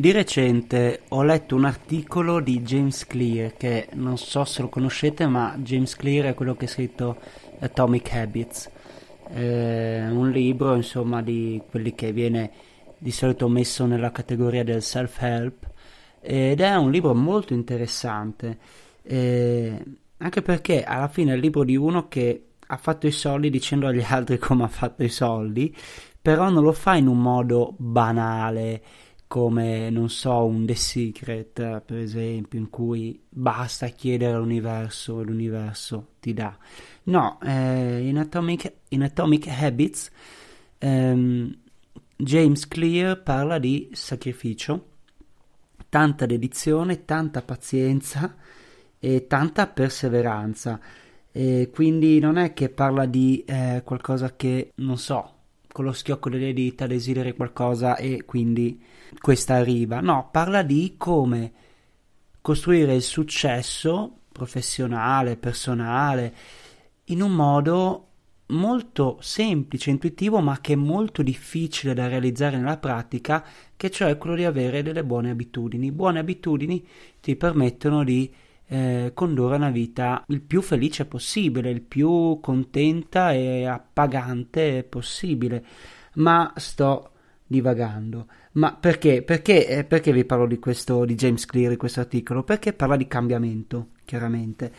Di recente ho letto un articolo di James Clear, che non so se lo conoscete, ma James Clear è quello che ha scritto Atomic Habits, eh, un libro insomma di quelli che viene di solito messo nella categoria del self-help ed è un libro molto interessante, eh, anche perché alla fine è il libro di uno che ha fatto i soldi dicendo agli altri come ha fatto i soldi, però non lo fa in un modo banale come, non so, un The Secret, per esempio, in cui basta chiedere all'universo e l'universo ti dà. No, eh, in, Atomic, in, Atomic, Habits ehm, James Clear parla di sacrificio, tanta dedizione, tanta pazienza e tanta perseveranza. E quindi non è che parla di eh, qualcosa che, non so, con lo schiocco delle dita desideri qualcosa e quindi questa arriva. No, parla di come costruire il successo professionale, personale, in un modo molto semplice, intuitivo, ma che è molto difficile da realizzare nella pratica, che cioè quello di avere delle buone abitudini. Buone abitudini ti permettono di eh, condurre una vita il più felice possibile, il più contenta e appagante possibile. Ma sto divagando. Ma perché? Perché, eh, perché vi parlo di questo, di James Clear, di questo articolo? Perché parla di cambiamento, chiaramente.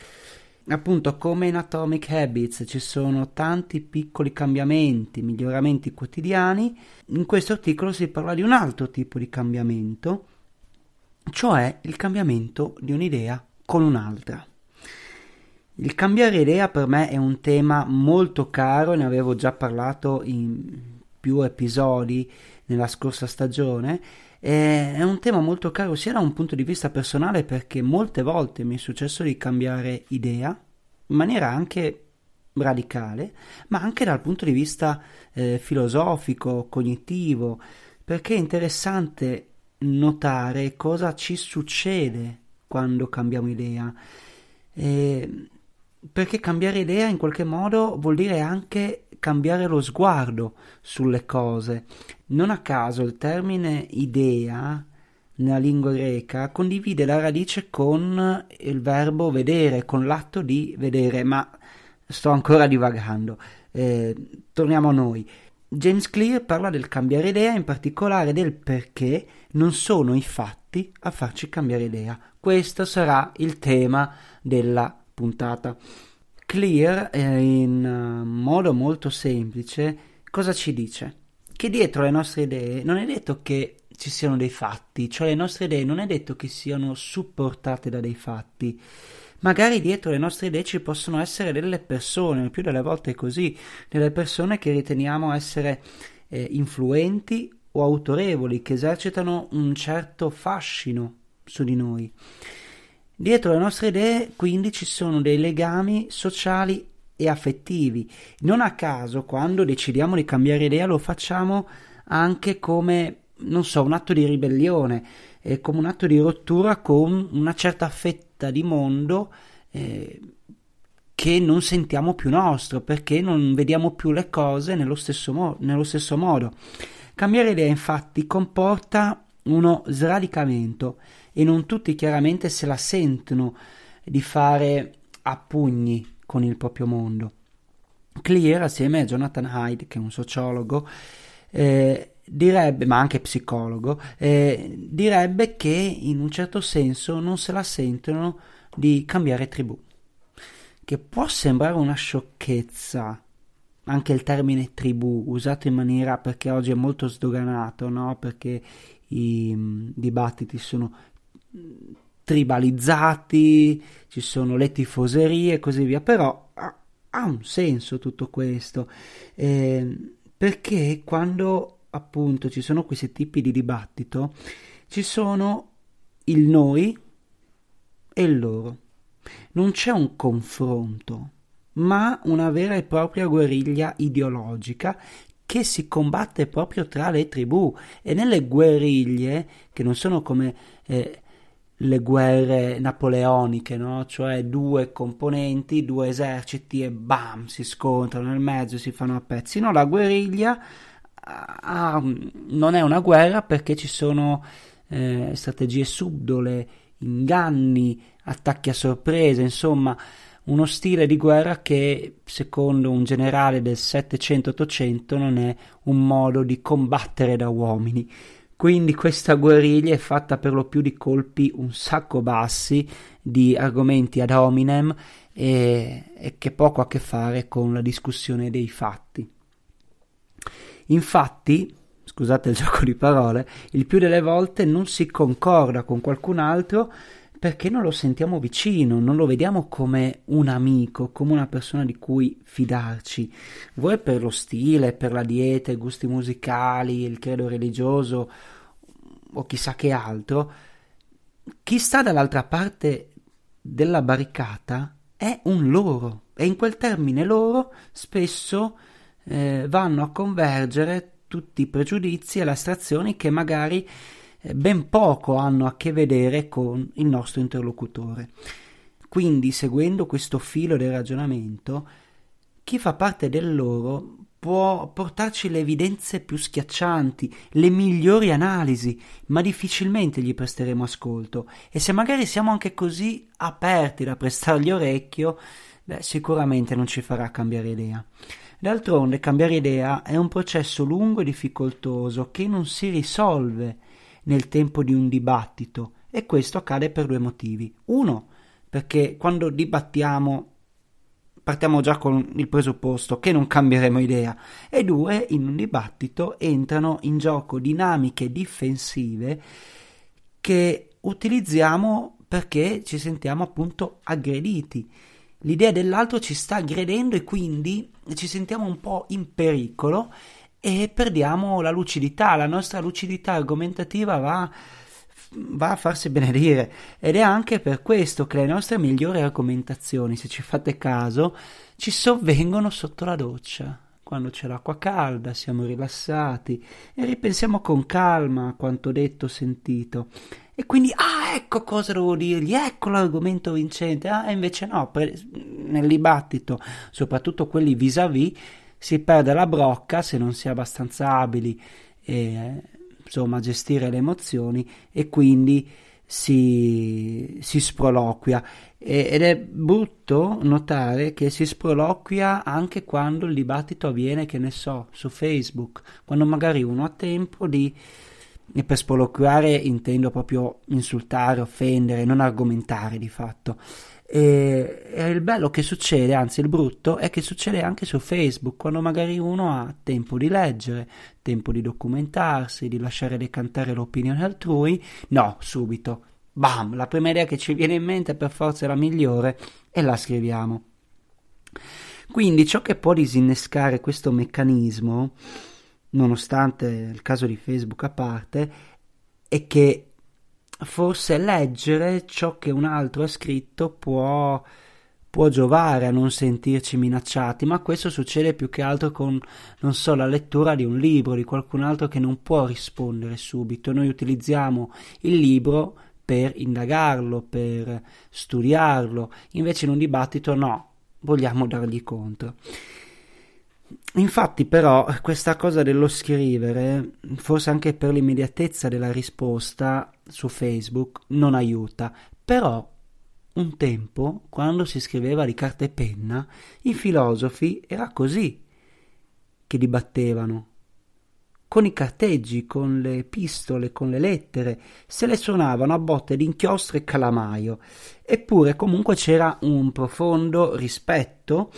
Appunto, come in Atomic Habits ci sono tanti piccoli cambiamenti, miglioramenti quotidiani, in questo articolo si parla di un altro tipo di cambiamento, cioè il cambiamento di un'idea con un'altra. Il cambiare idea per me è un tema molto caro, ne avevo già parlato in più episodi nella scorsa stagione. È un tema molto caro sia da un punto di vista personale perché molte volte mi è successo di cambiare idea in maniera anche radicale, ma anche dal punto di vista eh, filosofico, cognitivo, perché è interessante notare cosa ci succede quando cambiamo idea. Eh, perché cambiare idea in qualche modo vuol dire anche cambiare lo sguardo sulle cose. Non a caso il termine idea nella lingua greca condivide la radice con il verbo vedere, con l'atto di vedere, ma sto ancora divagando. Eh, torniamo a noi. James Clear parla del cambiare idea, in particolare del perché non sono i fatti a farci cambiare idea. Questo sarà il tema della puntata. Clear, eh, in uh, modo molto semplice, cosa ci dice? Che dietro le nostre idee non è detto che ci siano dei fatti, cioè le nostre idee non è detto che siano supportate da dei fatti. Magari dietro le nostre idee ci possono essere delle persone, il più delle volte è così, delle persone che riteniamo essere eh, influenti o autorevoli, che esercitano un certo fascino su di noi. Dietro le nostre idee quindi ci sono dei legami sociali e affettivi. Non a caso quando decidiamo di cambiare idea lo facciamo anche come, non so, un atto di ribellione, eh, come un atto di rottura con una certa fetta di mondo eh, che non sentiamo più nostro perché non vediamo più le cose nello stesso, mo- nello stesso modo. Cambiare idea infatti comporta uno sradicamento e non tutti chiaramente se la sentono di fare a pugni con il proprio mondo. Clear, assieme a Jonathan Hyde, che è un sociologo, eh, direbbe, ma anche psicologo, eh, direbbe che in un certo senso non se la sentono di cambiare tribù. Che può sembrare una sciocchezza, anche il termine tribù, usato in maniera perché oggi è molto sdoganato, no? Perché i um, dibattiti sono tribalizzati, ci sono le tifoserie e così via, però ha, ha un senso tutto questo, eh, perché quando appunto ci sono questi tipi di dibattito, ci sono il noi e il loro. Non c'è un confronto, ma una vera e propria guerriglia ideologica che si combatte proprio tra le tribù e nelle guerriglie, che non sono come eh, le guerre napoleoniche, no? cioè due componenti, due eserciti e bam, si scontrano nel mezzo, si fanno a pezzi. No, la guerriglia ah, non è una guerra perché ci sono eh, strategie subdole, inganni, attacchi a sorpresa, insomma uno stile di guerra che secondo un generale del 700-800 non è un modo di combattere da uomini. Quindi questa guerriglia è fatta per lo più di colpi un sacco bassi, di argomenti ad hominem e, e che poco a che fare con la discussione dei fatti. Infatti, scusate il gioco di parole, il più delle volte non si concorda con qualcun altro perché non lo sentiamo vicino, non lo vediamo come un amico, come una persona di cui fidarci. Vuoi per lo stile, per la dieta, i gusti musicali, il credo religioso o chissà che altro, chi sta dall'altra parte della barricata è un loro e in quel termine loro spesso eh, vanno a convergere tutti i pregiudizi e le astrazioni che magari ben poco hanno a che vedere con il nostro interlocutore. Quindi, seguendo questo filo del ragionamento, chi fa parte del loro può portarci le evidenze più schiaccianti, le migliori analisi, ma difficilmente gli presteremo ascolto. E se magari siamo anche così aperti da prestargli orecchio, beh, sicuramente non ci farà cambiare idea. D'altronde, cambiare idea è un processo lungo e difficoltoso che non si risolve nel tempo di un dibattito e questo accade per due motivi. Uno, perché quando dibattiamo partiamo già con il presupposto che non cambieremo idea e due, in un dibattito entrano in gioco dinamiche difensive che utilizziamo perché ci sentiamo appunto aggrediti. L'idea dell'altro ci sta aggredendo e quindi ci sentiamo un po' in pericolo e perdiamo la lucidità, la nostra lucidità argomentativa va, va, a farsi benedire ed è anche per questo che le nostre migliori argomentazioni, se ci fate caso, ci sovvengono sotto la doccia. Quando c'è l'acqua calda, siamo rilassati e ripensiamo con calma a quanto detto, sentito. E quindi, ah, ecco cosa devo dirgli, ecco l'argomento vincente. Ah, invece no, per, nel dibattito, soprattutto quelli vis-à-vis, si perde la brocca se non si è abbastanza abili eh, insomma, a gestire le emozioni e quindi si, si sproloquia ed è brutto notare che si sproloquia anche quando il dibattito avviene, che ne so, su Facebook, quando magari uno ha tempo di e per sproloquiare intendo proprio insultare, offendere, non argomentare di fatto. E, e, il bello che succede, anzi il brutto, è che succede anche su Facebook, quando magari uno ha tempo di leggere, tempo di documentarsi, di lasciare decantare l'opinione altrui, no, subito, bam, la prima idea che ci viene in mente per forza è la migliore e la scriviamo. Quindi ciò che può disinnescare questo meccanismo, nonostante il caso di Facebook a parte, è che forse leggere ciò che un altro ha scritto può, può giovare a non sentirci minacciati, ma questo succede più che altro con, non so, la lettura di un libro, di qualcun altro che non può rispondere subito. Noi utilizziamo il libro per indagarlo, per studiarlo, invece in un dibattito no, vogliamo dargli contro. Infatti, però, questa cosa dello scrivere, forse anche per l'immediatezza della risposta su Facebook, non aiuta. Però, un tempo, quando si scriveva di carta e penna, i filosofi era così che dibattevano. Con i carteggi, con le epistole, con le lettere, se le suonavano a botte di inchiostro e calamaio. Eppure comunque c'era un profondo rispetto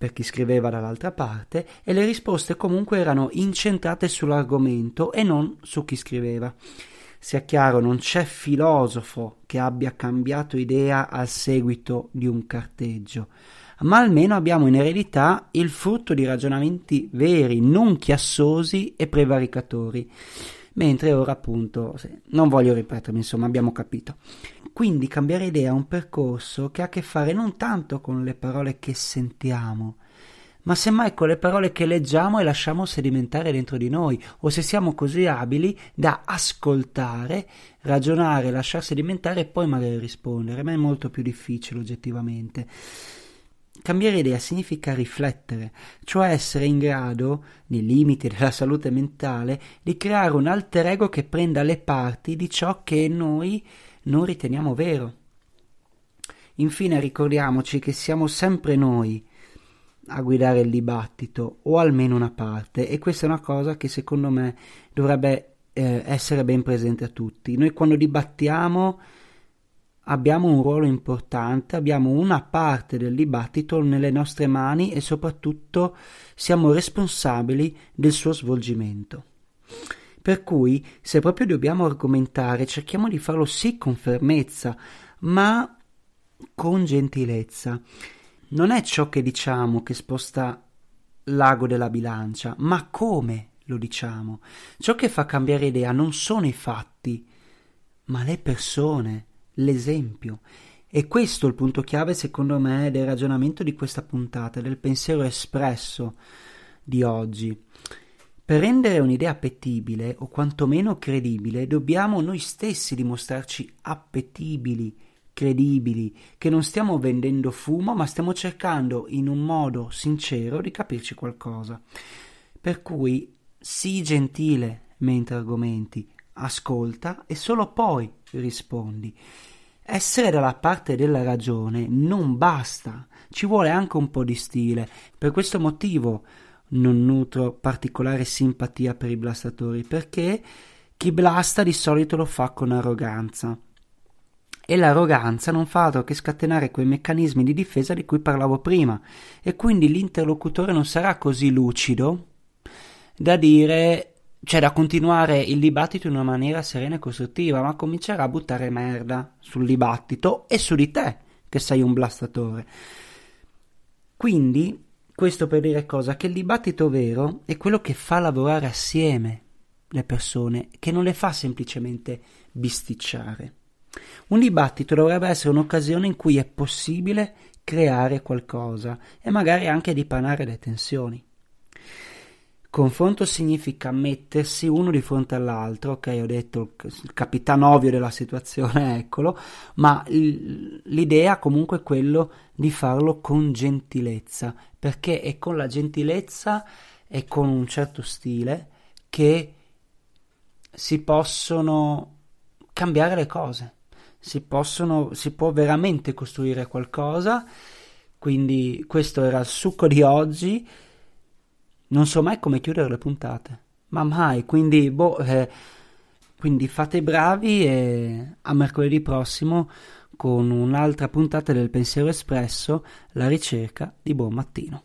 per chi scriveva dall'altra parte e le risposte comunque erano incentrate sull'argomento e non su chi scriveva. Sia chiaro, non c'è filosofo che abbia cambiato idea al seguito di un carteggio, ma almeno abbiamo in eredità il frutto di ragionamenti veri, non chiassosi e prevaricatori. Mentre ora appunto, non voglio ripetermi, insomma abbiamo capito. Quindi cambiare idea è un percorso che ha a che fare non tanto con le parole che sentiamo, ma semmai con le parole che leggiamo e lasciamo sedimentare dentro di noi, o se siamo così abili da ascoltare, ragionare, lasciar sedimentare e poi magari rispondere, ma è molto più difficile oggettivamente. Cambiare idea significa riflettere, cioè essere in grado, nei limiti della salute mentale, di creare un alter ego che prenda le parti di ciò che noi non riteniamo vero. Infine ricordiamoci che siamo sempre noi a guidare il dibattito, o almeno una parte, e questa è una cosa che secondo me dovrebbe eh, essere ben presente a tutti. Noi quando dibattiamo abbiamo un ruolo importante, abbiamo una parte del dibattito nelle nostre mani e soprattutto siamo responsabili del suo svolgimento. Per cui, se proprio dobbiamo argomentare, cerchiamo di farlo sì con fermezza, ma con gentilezza. Non è ciò che diciamo che sposta l'ago della bilancia, ma come lo diciamo. Ciò che fa cambiare idea non sono i fatti, ma le persone l'esempio. E questo è il punto chiave, secondo me, del ragionamento di questa puntata, del pensiero espresso di oggi. Per rendere un'idea appetibile, o quantomeno credibile, dobbiamo noi stessi dimostrarci appetibili, credibili, che non stiamo vendendo fumo, ma stiamo cercando in un modo sincero di capirci qualcosa. Per cui sii gentile mentre argomenti, ascolta e solo poi rispondi. Essere dalla parte della ragione non basta, ci vuole anche un po' di stile. Per questo motivo non nutro particolare simpatia per i blastatori, perché chi blasta di solito lo fa con arroganza. E l'arroganza non fa altro che scatenare quei meccanismi di difesa di cui parlavo prima, e quindi l'interlocutore non sarà così lucido da dire cioè da continuare il dibattito in una maniera serena e costruttiva, ma comincerà a buttare merda sul dibattito e su di te, che sei un blastatore. Quindi, questo per dire cosa? Che il dibattito vero è quello che fa lavorare assieme le persone, che non le fa semplicemente bisticciare. Un dibattito dovrebbe essere un'occasione in cui è possibile creare qualcosa e magari anche dipanare le tensioni. Confronto significa mettersi uno di fronte all'altro, ok, ho detto il capitano ovvio della situazione, eccolo, ma l'idea comunque è quello di farlo con gentilezza, perché è con la gentilezza e con un certo stile che si possono cambiare le cose, si, possono, si può veramente costruire qualcosa, quindi questo era il succo di oggi non so mai come chiudere le puntate, ma mai, quindi, boh, eh, quindi fate bravi e a mercoledì prossimo con un'altra puntata del Pensiero Espresso, la ricerca di buon mattino.